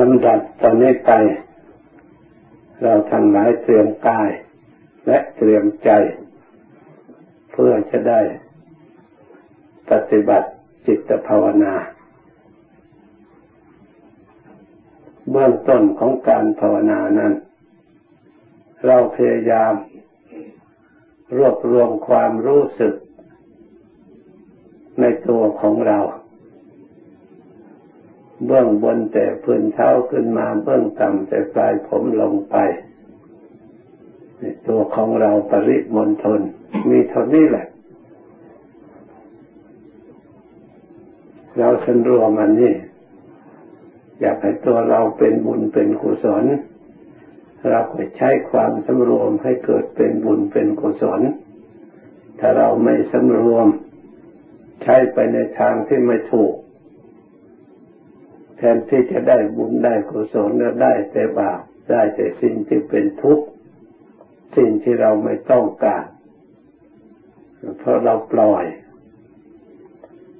ลำดับตอนนี้ไป เราทั้งหลายเตรียมกาย และเตรียมใจ เพื่อจะได้ ปฏิบัติจิตภาวนา เบื้องต้นของการภาวนานั้น เราพยายาม รวบรวมความรู้สึก ในตัวของเรา เบื้องบนแต่พื้นเท้าขึ้นมาเบื้องต่ำแต่ปลายผมลงไปตัวของเราปริมณฑลมีเท่านี้แหละ เราสันรวมมันนี่อยากให้ตัวเราเป็นบุญเป็นกุศล เราใช้ความสำรวมให้เกิดเป็นบุญเป็นกุศล ถ้าเราไม่สำรวม ใช้ไปในทางที่ไม่ถูก แทนที่จะได้บุญได้กุศลก็ได้แต่บาปได้แต่สิ่งที่เป็นทุกข์สิ่งที่เราไม่ต้องการ เพราะเราปล่อย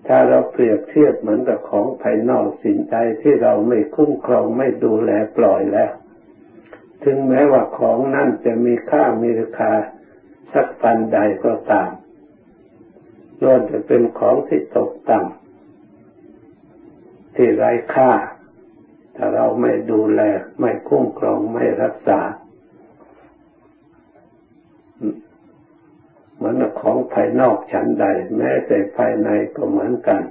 ถ้าเราเปรียบเทียบเหมือนกับของภายนอกสิ่งใดที่เราไม่คุ้มครองไม่ดูแลปล่อยแล้ว ถึงแม้ว่าของนั่นจะมีค่ามีราคาสักปันใดก็ตามล้วนจะเป็นของที่ตกต่ำ ที่ไร้ค่า ถ้าเราไม่ดูแล ไม่คุ้มครองไม่รักษา เหมือนของภายนอกชั้นใด แม้แต่ภายในก็เหมือนกัน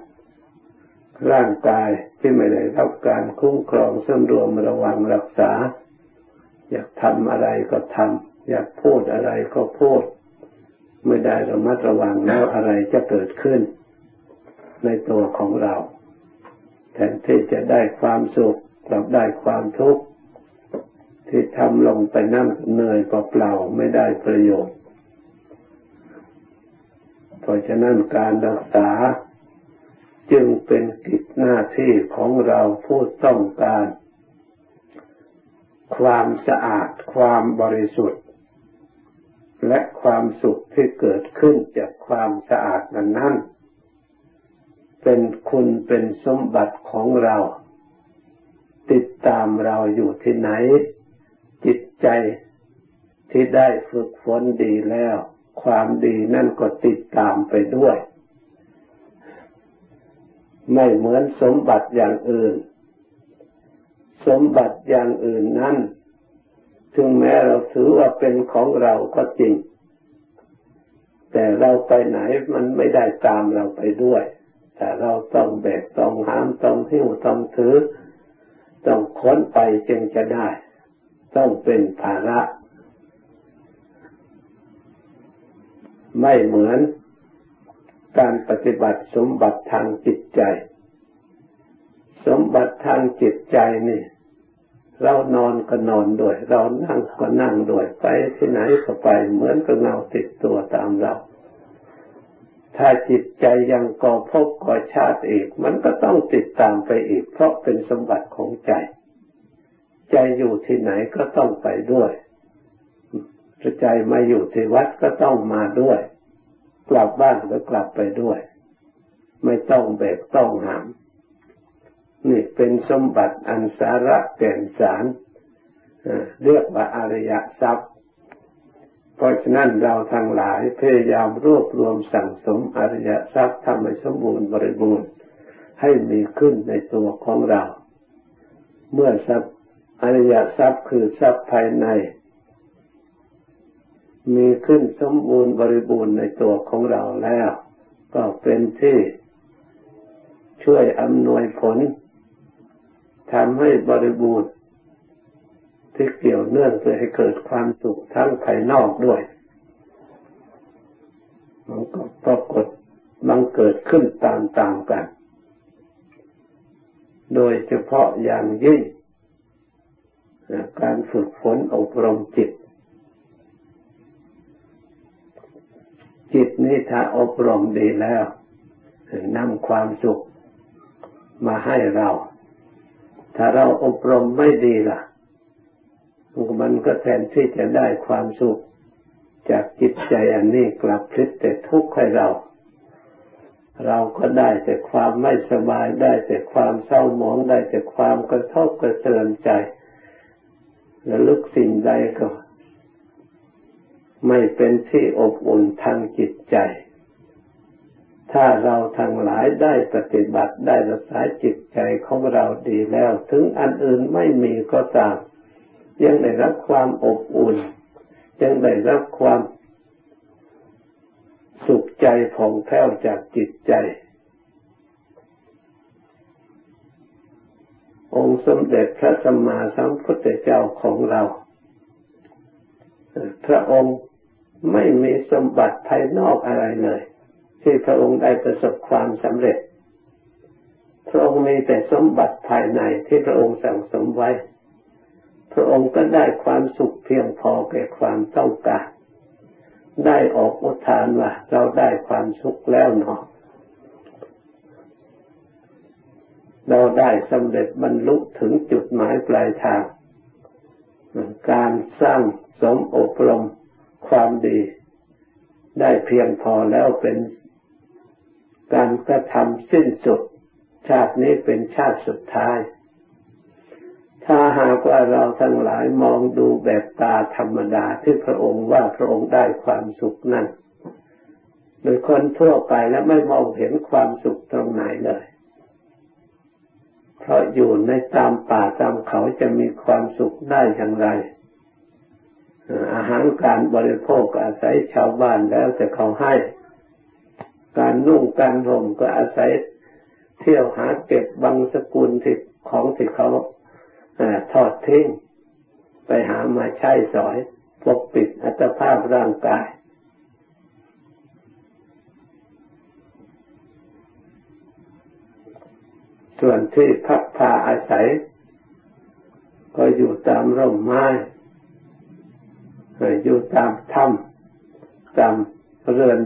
ร่างกายที่ไม่ได้รับการคุ้มครองสำรวมระวังรักษา อยากทำอะไรก็ทำอยากพูดอะไรก็พูดไม่ได้ระมัดระวังแล้วอะไรจะเกิดขึ้น ในตัวของเรา แทนที่จะได้ความสุขกลับได้ความทุกข์ที่ทำลงไปนั่นเหนื่อยเปล่าไม่ได้ประโยชน์ เพราะฉะนั้นการรักษาจึงเป็นกิจหน้าที่ของเราผู้ต้องการ ความสะอาดความบริสุทธิ์ และความสุขที่เกิดขึ้นจากความสะอาดนั้นนั้น เป็นคุณเป็นสมบัติของเรา ติดตามเราอยู่ที่ไหน จิตใจที่ได้ฝึกฝนดีแล้ว ความดีนั่นก็ติดตามไปด้วย ไม่เหมือนสมบัติอย่างอื่น สมบัติอย่างอื่นนั้นถึงแม้เราถือว่าเป็นของเราก็จริง แต่เราไปไหนมันไม่ได้ตามเราไปด้วย แต่เราต้องแบกต้องหามต้องหิ้วต้องถือ ต้องค้นไปจึงจะได้ ต้องเป็นภาระ ไม่เหมือนการปฏิบัติสมบัติทางจิตใจ สมบัติทางจิตใจนี่ เรานอนก็นอนด้วย เรานั่งก็นั่งด้วย ไปที่ไหนก็ไปเหมือนกับเงาติดตัวตามเรา ถ้าจิตใจยังก่อภพก่อชาติอีก มันก็ต้องติดตามไปอีก เพราะเป็นสมบัติของใจ ใจอยู่ที่ไหนก็ต้องไปด้วยใจมาอยู่ที่วัดก็ต้องมาด้วย กลับบ้านก็กลับไปด้วย ไม่ต้องแบกต้องหามนี่เป็นสมบัติอันสาระแก่นสารเรียกว่าอริยทรัพย์ เพราะฉะนั้นเราทั้งหลายพยายามรวบรวมสั่งสมอริยทรัพย์ทำให้สมบูรณ์บริบูรณ์ให้มีขึ้นในตัวของเรา เมื่อทรัพย์อริยทรัพย์คือทรัพย์ภายใน มีขึ้นสมบูรณ์บริบูรณ์ในตัวของเราแล้ว ก็เป็นที่ช่วยอำนวยผลทำให้บริบูรณ์ ที่เกี่ยวเนื่องเพื่อให้เกิดความสุขทั้งภายนอกด้วย มันก็ปรากฏมันเกิดขึ้นตามๆกัน โดยเฉพาะอย่างยิ่ง การฝึกฝนอบรมจิต จิตนี้ถ้าอบรมดีแล้วนำความสุขมาให้เรา ถ้าเราอบรมไม่ดีล่ะ มันก็แทนที่จะได้ความสุขจากจิตใจอันนี้กลับพลิกแต่ทุกข์ให้เรา เราก็ได้แต่ความไม่สบายได้แต่ความเศร้าหมองได้แต่ความกระทบกระเทือนใจและลึกสิ่งใดก็ไม่เป็นที่อบอุ่นทางจิตใจ ถ้าเราทั้งหลายได้ปฏิบัติได้รักษาจิตใจของเราดีแล้ว ถึงอันอื่นไม่มีก็ตาม ยังได้รับความอบอุ่น ยังได้รับความสุขใจผ่องแผ้วจากจิตใจ องค์สมเด็จพระสัมมาสัมพุทธเจ้าของเรา พระองค์ไม่มีสมบัติภายนอกอะไรเลย ที่พระองค์ได้ประสบความสำเร็จ พระองค์มีแต่สมบัติภายในที่พระองค์สั่งสมไว้ พระองค์ก็ได้ความสุขเพียงพอแก่ความต้องการได้ออกอุทานว่าเราได้ความสุขแล้วเนาะเราได้สำเร็จบรรลุถึงจุดหมายปลายทาง การสร้างสมอบรมความดี ได้เพียงพอแล้วเป็นการกระทำสิ้นสุด ชาตินี้เป็นชาติสุดท้าย ถ้าหากว่าเราทั้งหลายมองดูแบบตาธรรมดาที่พระองค์ว่าพระองค์ได้ความสุขนั้นโดยคนทั่วไปแล้วไม่มองเห็นความสุขตรงไหนเลย เพราะอยู่ในตามป่าตามเขาจะมีความสุขได้อย่างไร อาหารการบริโภคอาศัยชาวบ้านแล้วแต่เขาให้ การนุ่งการห่มก็อาศัยเที่ยวหาเก็บบางสกุลที่ของที่เขา ทอดทิ้ง ไปหามาใช้สอยปกปิดอัตภาพร่างกาย ส่วนที่พักพาอาศัย ก็อยู่ตามร่มไม้อยู่ตามถ้ำตามเรือน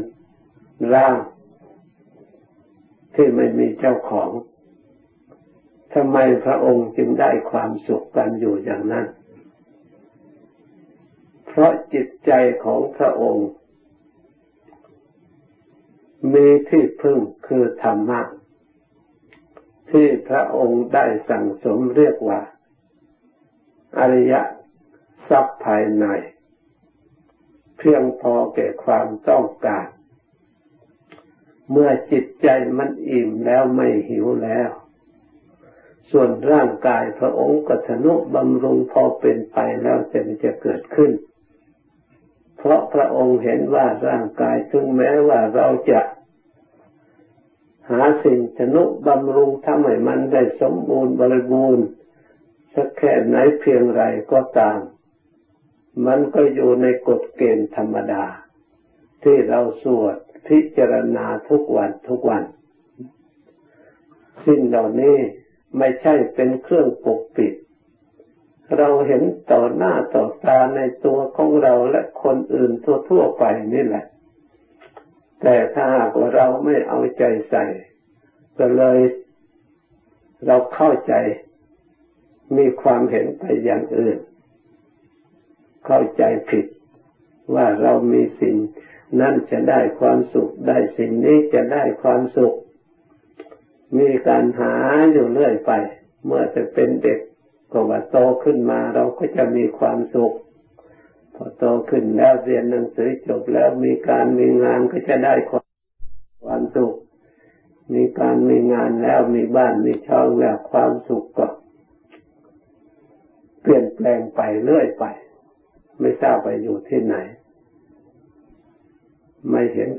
ร่าง ที่ไม่มีเจ้าของ ทำไมพระองค์จึงได้ความสุขกันอยู่อย่างนั้น เพราะจิตใจของพระองค์ มีที่พึ่งคือธรรมะ ที่พระองค์ได้สั่งสมเรียกว่า อริยทรัพย์ภายใน เพียงพอแก่ความต้องการ เมื่อจิตใจมันอิ่มแล้วไม่หิวแล้ว ส่วนร่างกายพระองค์ก็ทนุบำรุงพอเป็นไปแล้วจะจะเกิดขึ้น เพราะพระองค์เห็นว่าร่างกายถึงแม้ว่าเราจะหาสิ่งทนุบำรุงทำให้มันได้สมบูรณ์บริบูรณ์สักแค่ไหนเพียงไรก็ตาม มันก็อยู่ในกฎเกณฑ์ธรรมดา ที่เราสวดพิจารณาทุกวันทุกวัน สิ่งเหล่านี้ ไม่ใช่เป็นเครื่องปกปิด เราเห็นต่อหน้าต่อตาในตัวของเราและคนอื่นทั่วๆไปนี่แหละ แต่ถ้าหากว่าเราไม่เอาใจใส่ ก็เลยเราเข้าใจ มีความเห็นไปอย่างอื่น เข้าใจผิดว่าเรามีสิ่งนั่นจะได้ความสุขได้สิ่งนี้จะได้ความสุข มีการหาอยู่เรื่อยไป เมื่อจะเป็นเด็กก็ว่าโตขึ้นมาเราก็จะมีความสุข พอโตขึ้นแล้วเรียนหนังสือจบแล้วมีการมีงานก็จะได้ความความสุข มีการมีงานแล้วมีบ้านมีช่องแล้วความสุขก็เปลี่ยนแปลงไปเรื่อยไป ไม่ทราบไปอยู่ที่ไหน ไม่เห็น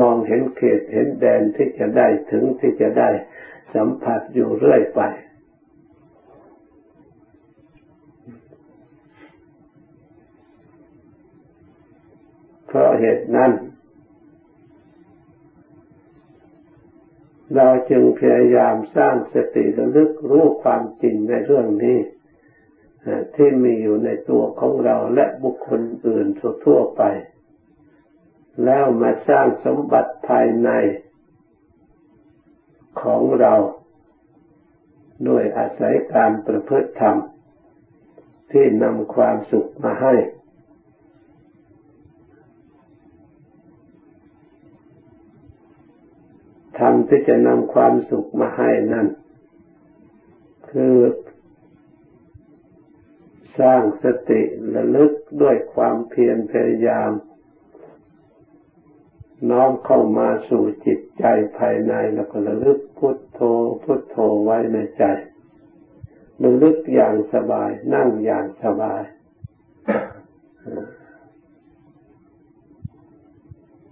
มองเห็นเขตเห็นแดนที่จะได้ถึงที่จะได้สัมผัสอยู่เรื่อยไป เพราะเหตุนั้น เราจึงพยายามสร้างสติระลึกรู้ความจริงในเรื่องนี้ที่มีอยู่ในตัวของเราและบุคคลอื่นทั่วไป แล้วมาสร้างสมบัติภายในของเราด้วยอาศัยการประพฤติธรรม ที่นำความสุขมาให้ ธรรมที่จะนำความสุขมาให้นั่น คือสร้างสติระลึกด้วยความเพียรพยายาม น้อมเข้ามาสู่จิตใจภายในแล้วก็ระลึกพุทโธพุทโธไว้ในใจระลึกอย่างสบาย นั่งอย่างสบาย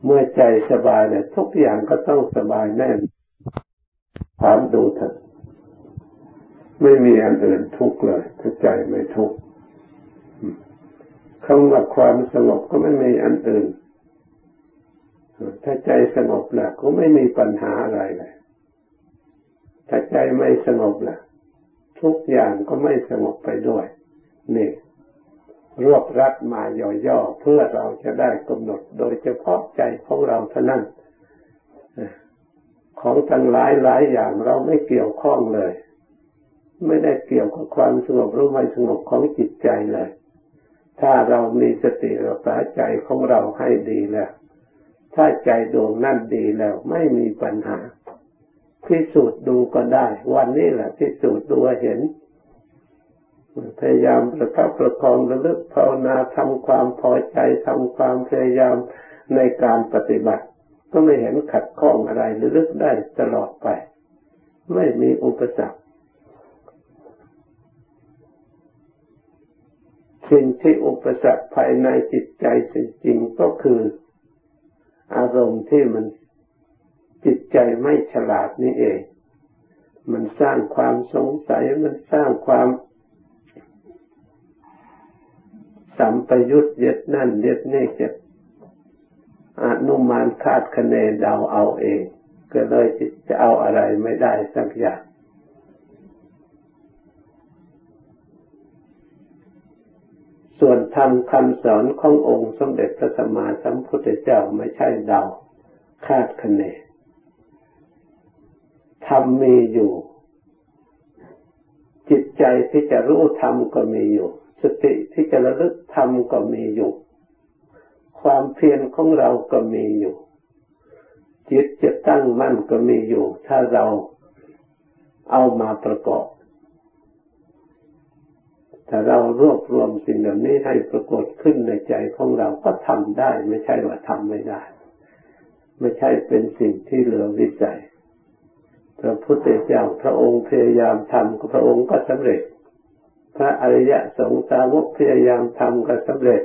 เมื่อใจสบายเนี่ยทุกอย่างก็ต้องสบายแน่นถามดูเถอะไม่มีอันอื่นทุกข์เลยถ้าใจไม่ทุกข์คำว่าความสงบก็ไม่มีอันอื่น ถ้าใจสงบแล้วก็ไม่มีปัญหาอะไรเลยถ้าใจไม่สงบแล้วทุกอย่างก็ไม่สงบไปด้วยนี่รวบรัดมาย่อๆเพื่อเราจะได้กำหนดโดยเฉพาะใจของเราเท่านั้นของทั้งหลายหลายอย่างเราไม่เกี่ยวข้องเลย ไม่ได้เกี่ยวกับความสงบหรือไม่สงบของจิตใจเลย ถ้าเรามีสติรักษาใจของเราให้ดีแล้ว ถ้าใจดวงนั่นดีแล้วไม่มีปัญหา พิสูจน์ดูก็ได้ วันนี้แหละพิสูจน์ดูเห็น พยายามประคับประคองระลึกภาวนาทำความพอใจทำความพยายามในการปฏิบัติ ก็ไม่เห็นขัดข้องอะไรระลึกได้ตลอดไป ไม่มีอุปสรรคสิ่งที่อุปสรรคภายในจิตใจจริงๆก็คือ อารมณ์ที่มันจิตใจไม่ฉลาดนี่เอง มันสร้างความสงสัย มันสร้างความสัมปยุตเย็ดนั่นเย็ดนี่จะอนุมานคาดคะเนเดาเอาเอง ก็เลยจะเอาอะไรไม่ได้สักอย่าง ส่วนธรรมคำสอนขององค์สมเด็จพระสัมมาสัมพุทธเจ้าไม่ใช่เดาคาดคะเนธรรมมีอยู่ จิตใจที่จะรู้ธรรมก็มีอยู่ สติที่จะระลึกธรรมก็มีอยู่ ความเพียรของเราก็มีอยู่ จิตจะตั้งมั่นก็มีอยู่ ถ้าเราเอามาประกอบ ถ้าเรารวบรวมสิ่งเหล่านี้ให้ปรากฏขึ้นในใจของเราก็ทำได้ ไม่ใช่ว่าทำไม่ได้ ไม่ใช่เป็นสิ่งที่เหลือวิจัย พระพุทธเจ้าพระองค์พยายามทำพระองค์ก็สำเร็จ พระอริยสงสาวกพยายามทำก็สำเร็จ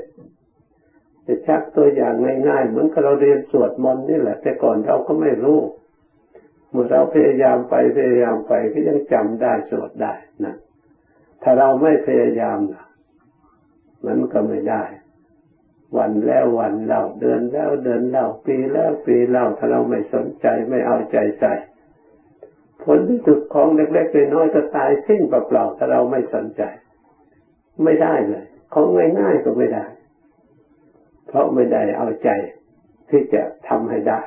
จะชักตัวอย่างง่ายๆเหมือนกับเราเรียนสวดมนต์นี่แหละ แต่ก่อนเราก็ไม่รู้เมื่อเราพยายามไปพยายามไปก็ยังจำได้สวดได้นะ ถ้าเราไม่พยายามมันก็ไม่ได้ วันแล้ววันเล่าเดือนแล้วเดือนเล่าปีแล้วปีเล่าถ้าเราไม่สนใจไม่เอาใจใส่ผลที่สุดของเล็กๆน้อยๆก็ตายสิ้นเปล่าๆถ้าเราไม่สนใจ ไม่ได้เลยของง่ายๆก็ไม่ได้ เพราะไม่ได้เอาใจที่จะทำให้ได้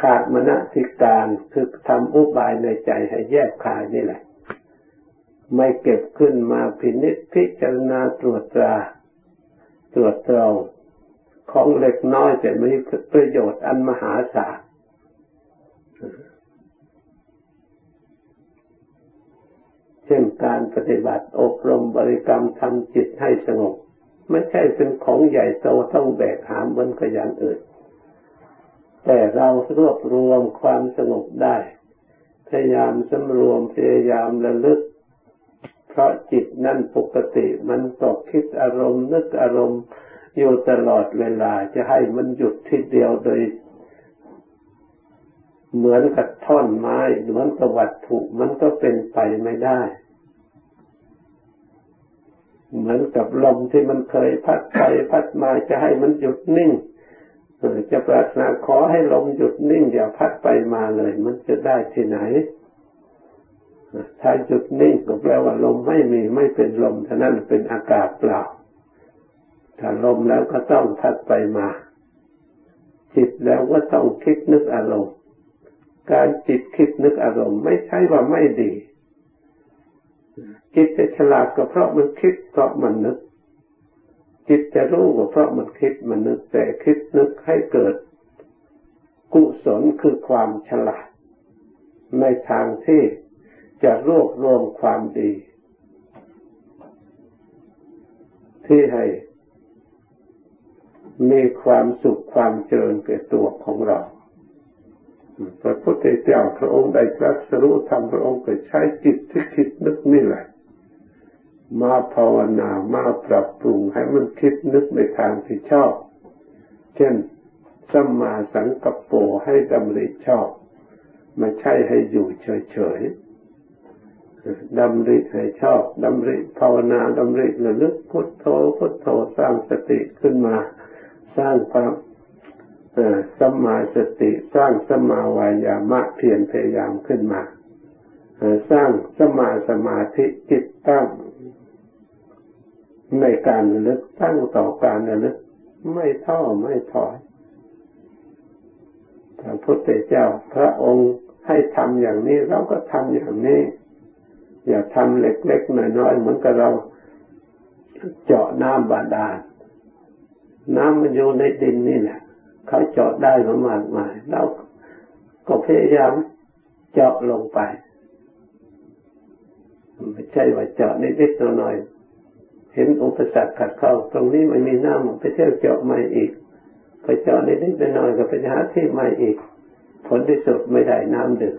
ขาดมณฑิการคือทำอุบายในใจให้แยกคายนี่แหละ ไม่เก็บขึ้นมาพินิจพิจารณาตรวจตราตรวจตรองของเล็กน้อยแต่มีประโยชน์อันมหาศาลเช่นการปฏิบัติอบรมบริกรรมทำจิตให้สงบ ไม่ใช่เป็นของใหญ่โตต้องแบกหามเหมือนกับอย่างอื่น แต่เรารวบรวมความสงบได้ พยายามสำรวมพยายามระลึก เพราะจิตนั่นปกติมันตกคิดอารมณ์ นึกอารมณ์อยู่ตลอดเวลาจะให้มันหยุดทีเดียวโดย เหมือนกับท่อนไม้เหมือนกับวัตถุมันก็เป็นไปไม่ได้ เหมือนกับลมที่มันเคยพัดไปพัดมาจะให้มันหยุดนิ่งจะปรารถนาขอให้ลมหยุดนิ่งอย่าพัดไปมาเลย มันจะได้ที่ไหน ถ้าหยุดนิ่งก็แปลว่าลมไม่มีไม่เป็นลมเท่านั้นเป็นอากาศเปล่า ถ้าลมแล้วก็ต้องพัดไปมา จิตแล้วก็ต้องคิดนึกอารมณ์ การจิตคิดนึกอารมณ์ ไม่ใช่ว่าไม่ดี จิตจะฉลาดก็เพราะมันคิดเพราะมันนึก จิตจะรู้ก็เพราะมันคิดมันนึกแต่คิดนึกให้เกิด กุศลคือความฉลาด ในทางที่ จะรวบรวมความดี ที่ให้มีความสุขความเจริญแก่ตัวของเรา พระพุทธเจ้าพระองค์ได้ตรัสรู้ธรรมพระองค์ก็ใช้จิตที่คิดนึกนี่แหละ มาภาวนามาปรับปรุงให้มันคิดนึกในทางที่ชอบ เช่นสัมมาสังกัปโปให้ดำริชอบ ไม่ใช่ให้อยู่เฉยๆ ดำริให้ชอบดำริภาวนาดำริระลึกพุทโธพุทโธสร้างสติขึ้นมา สร้างความสมมาสติสร้างสมมาวายามะเพียรพยายามขึ้นมา สร้างสมมาสมาธิจิตตั้งในการระลึกตั้งต่อการระลึกไม่ท้อไม่ถอยพระพุทธเจ้าพระองค์ให้ทำอย่างนี้เราก็ทำอย่างนี้ อย่าทำเล็กๆน้อยๆเหมือนกับเราเจาะน้ำบาดาลน้ำมันอยู่ในดินนี่แหละเขาเจาะได้มามากมายเราก็พยายามเจาะลงไปไม่ใช่ว่าเจาะนิดๆหน่อยๆเห็นอุปสรรคขัดเข้า ตรงนี้มันมีน้ำไปเที่ยวเจาะใหม่อีกไปเจาะนิดๆหน่อยๆก็ไปหาที่ใหม่อีก ผลที่สุดไม่ได้น้ำดื่ม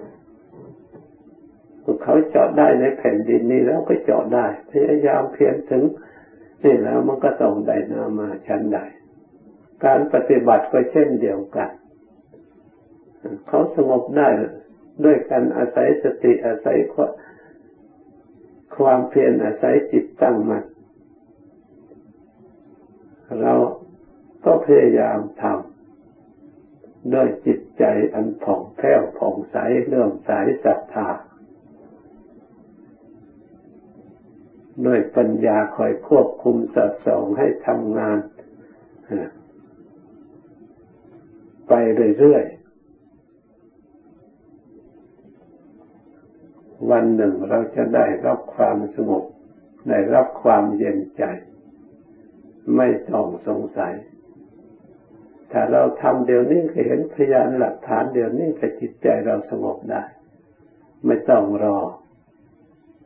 เขาเจาะได้ในแผ่นดินนี้แล้วก็เจาะได้ พยายามเพียรถึงนี่แล้วมันก็ต้องได้นามาชั้นใดการปฏิบัติก็เช่นเดียวกัน เขาสงบได้ด้วยการอาศัยสติอาศัยความเพียรอาศัยจิตตั้งมัน่นเราก็พยายามทำด้วยจิตใจอันผ่องแผ้วผ่องใสเรื่องสายศรัทธา ด้วยปัญญาคอยควบคุมสอดส่องให้ทำงานไปเรื่อยๆ วันหนึ่งเราจะได้รับความสงบ ได้รับความเย็นใจ ไม่ต้องสงสัย ถ้าเราทำเดี๋ยวนี้ก็เห็นพยานหลักฐานเดี๋ยวนี้ก็จิตใจเราสงบได้ ไม่ต้องรอ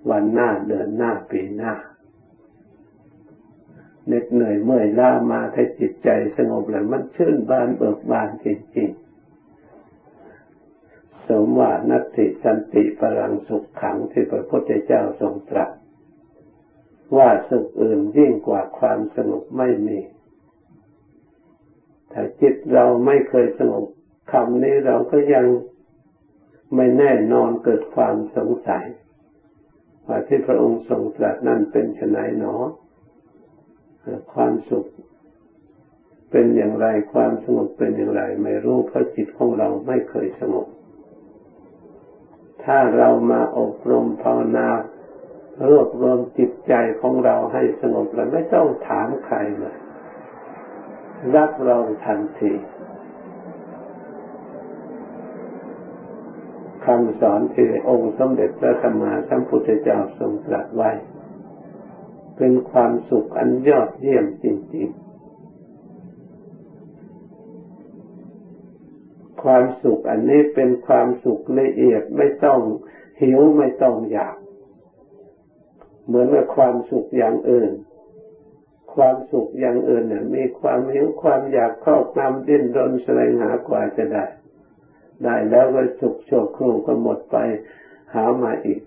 วันหน้าเดือนหน้าปีหน้าเหน็ดเหนื่อยเมื่อยล้ามาให้จิตใจสงบแล้วมันชื่นบานเบิกบานจริงๆ สมว่านัตติสันติพลังสุขขังที่พระพุทธเจ้าทรงตรัส ว่าสุขอื่นยิ่งกว่าความสงบไม่มี ถ้าจิตเราไม่เคยสงบคำนี้เราก็ยังไม่แน่นอนเกิดความสงสัย ว่าที่พระองค์ทรงตรัสนั่นเป็นชนายหนอ ความสุขเป็นอย่างไรความสงบเป็นอย่างไร ไม่รู้เพราะจิตของเราไม่เคยสงบ ถ้าเรามาอบรมภาวนารวบรวมจิตใจของเราให้สงบแล้วไม่ต้องถามใครเลยรับรองทันที คำสอนที่องค์สมเด็จพระสัมมาสัมพุทธเจ้าทรงตรัสไว้ เป็นความสุขอันยอดเยี่ยมจริงๆ ความสุขอันนี้เป็นความสุขละเอียดไม่ต้องหิวไม่ต้องอยาก เหมือนกับความสุขอย่างอื่น ความสุขอย่างอื่นเนี่ยมีความหิวความอยากเข้าตามดิ้นรนแสวงหากว่าจะได้ ได้แล้วก็สุขโชคครูก็หมดไปหามาอีก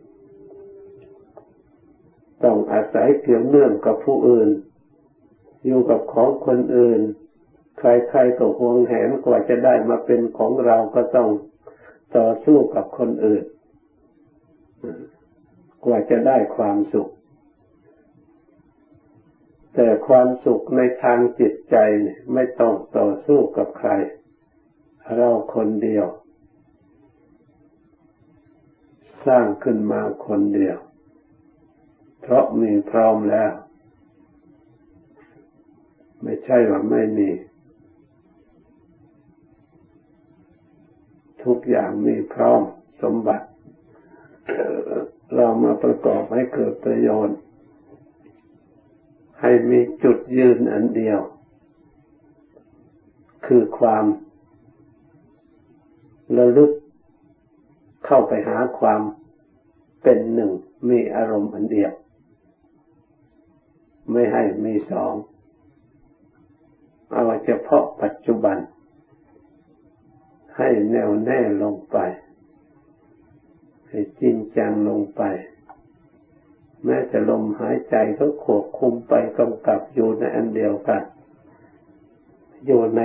ต้องอาศัยเกี่ยวเนื่องกับผู้อื่น อยู่กับของคนอื่น ใครๆก็ห่วงแหนกว่าจะได้มาเป็นของเราก็ต้องต่อสู้กับคนอื่น กว่าจะได้ความสุข แต่ความสุขในทางจิตใจไม่ต้องต่อสู้กับใคร เราคนเดียว สร้างขึ้นมาคนเดียว เพราะมีพร้อมแล้ว ไม่ใช่ว่าไม่มี ทุกอย่างมีพร้อมสมบัติ เรามาประกอบให้เกิดประโยชน์ ให้มีจุดยืนอันเดียว คือความระลึก เข้าไปหาความเป็นหนึ่ง มีอารมณ์อันเดียว ไม่ให้มีสอง เอาเฉพาะปัจจุบัน ให้แน่วแน่ลงไป ให้จริงจังลงไป แม้จะลมหายใจก็ควบคุมไปกำกับอยู่ในอันเดียวกัน อยู่ใน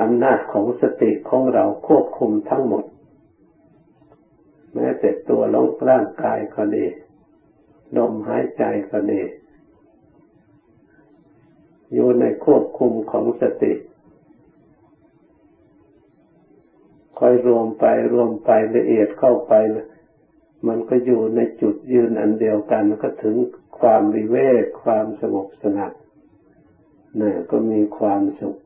อำนาจของสติของเราควบคุมทั้งหมด แม้แต่ตัวลงร่างกายก็ดีลมหายใจก็ดีอยู่ในควบคุมของสติคอยรวมไปรวมไปละเอียดเข้าไปมันก็อยู่ในจุดยืนอันเดียวกันก็ถึงความวิเวกความสงบสงัดนี่ก็มีความสุข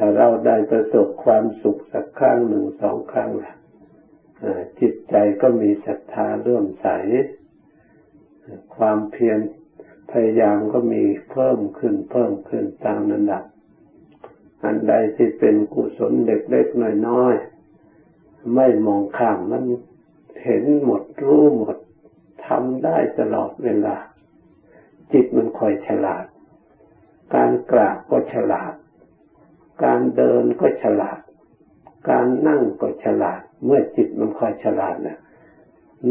ถ้าเราได้ประสบความสุขสักครั้งหนึ่งสองครั้งละจิตใจก็มีศรัทธาเรื่อมใส ความเพียรพยายามก็มีเพิ่มขึ้นเพิ่มขึ้นตามระดับ อันใดที่เป็นกุศลเล็กๆน้อยๆไม่มองข้ามมันเห็นหมดรู้หมดทำได้ตลอดเวลา จิตมันคอยฉลาด การกราบก็ฉลาด การเดินก็ฉลาด การนั่งก็ฉลาด เมื่อจิตมันค่อยฉลาดนะ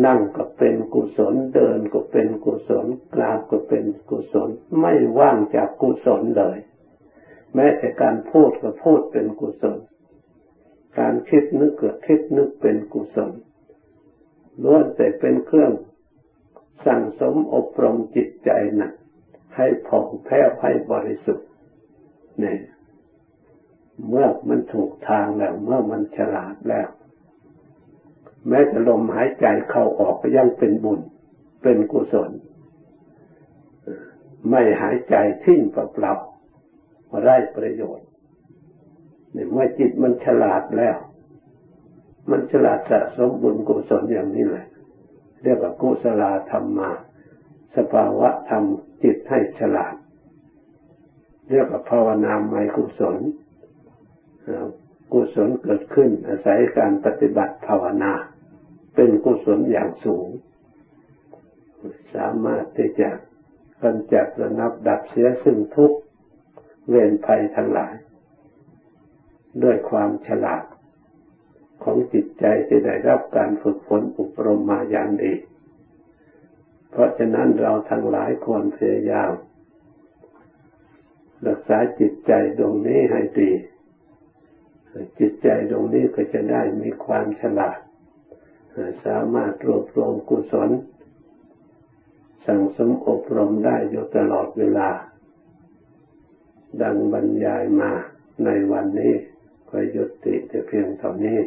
นั่งก็เป็นกุศล เดินก็เป็นกุศลกราบก็เป็นกุศล ไม่ว่างจากกุศลเลย แม้แต่การพูดก็พูดเป็นกุศล การคิดนึกก็คิดนึกเป็นกุศลล้วนแต่เป็นเครื่องสั่งสมอบรมจิตใจนะ่ะให้ผ่องแผ้วให้บริสุทธิ์เนี่ย เมื่อมันถูกทางแล้ว เมื่อมันฉลาดแล้ว แม้จะลมหายใจเข้าออกก็ยังเป็นบุญ เป็นกุศล ไม่หายใจทิ้งเปล่าๆไร้ประโยชน์เนี่ยเมื่อจิตมันฉลาดแล้ว มันฉลาดสะสมบุญกุศลอย่างนี้แหละ เรียกว่ากุศลธรรมมา สภาวะธรรมจิตให้ฉลาด เรียกว่าภาวนาไมกุศล กุศลเกิดขึ้น อาศัยการปฏิบัติภาวนา เป็นกุศลอย่างสูง สามารถที่จะกำจัดระนับดับเสียซึ่งทุกเวรภัยทั้งหลาย ด้วยความฉลาดของจิตใจที่ได้รับการฝึกฝนอบรมมาอย่างดี เพราะฉะนั้นเราทั้งหลายควรพยายามรักษาจิตใจดวงนี้ให้ดี จิตใจตรงนี้ก็จะได้มีความฉลาด สามารถรวบรวมกุศล สั่งสมอบรมได้อยู่ตลอดเวลา ดังบรรยายมาในวันนี้ก็ยุติแต่เพียงเท่านี้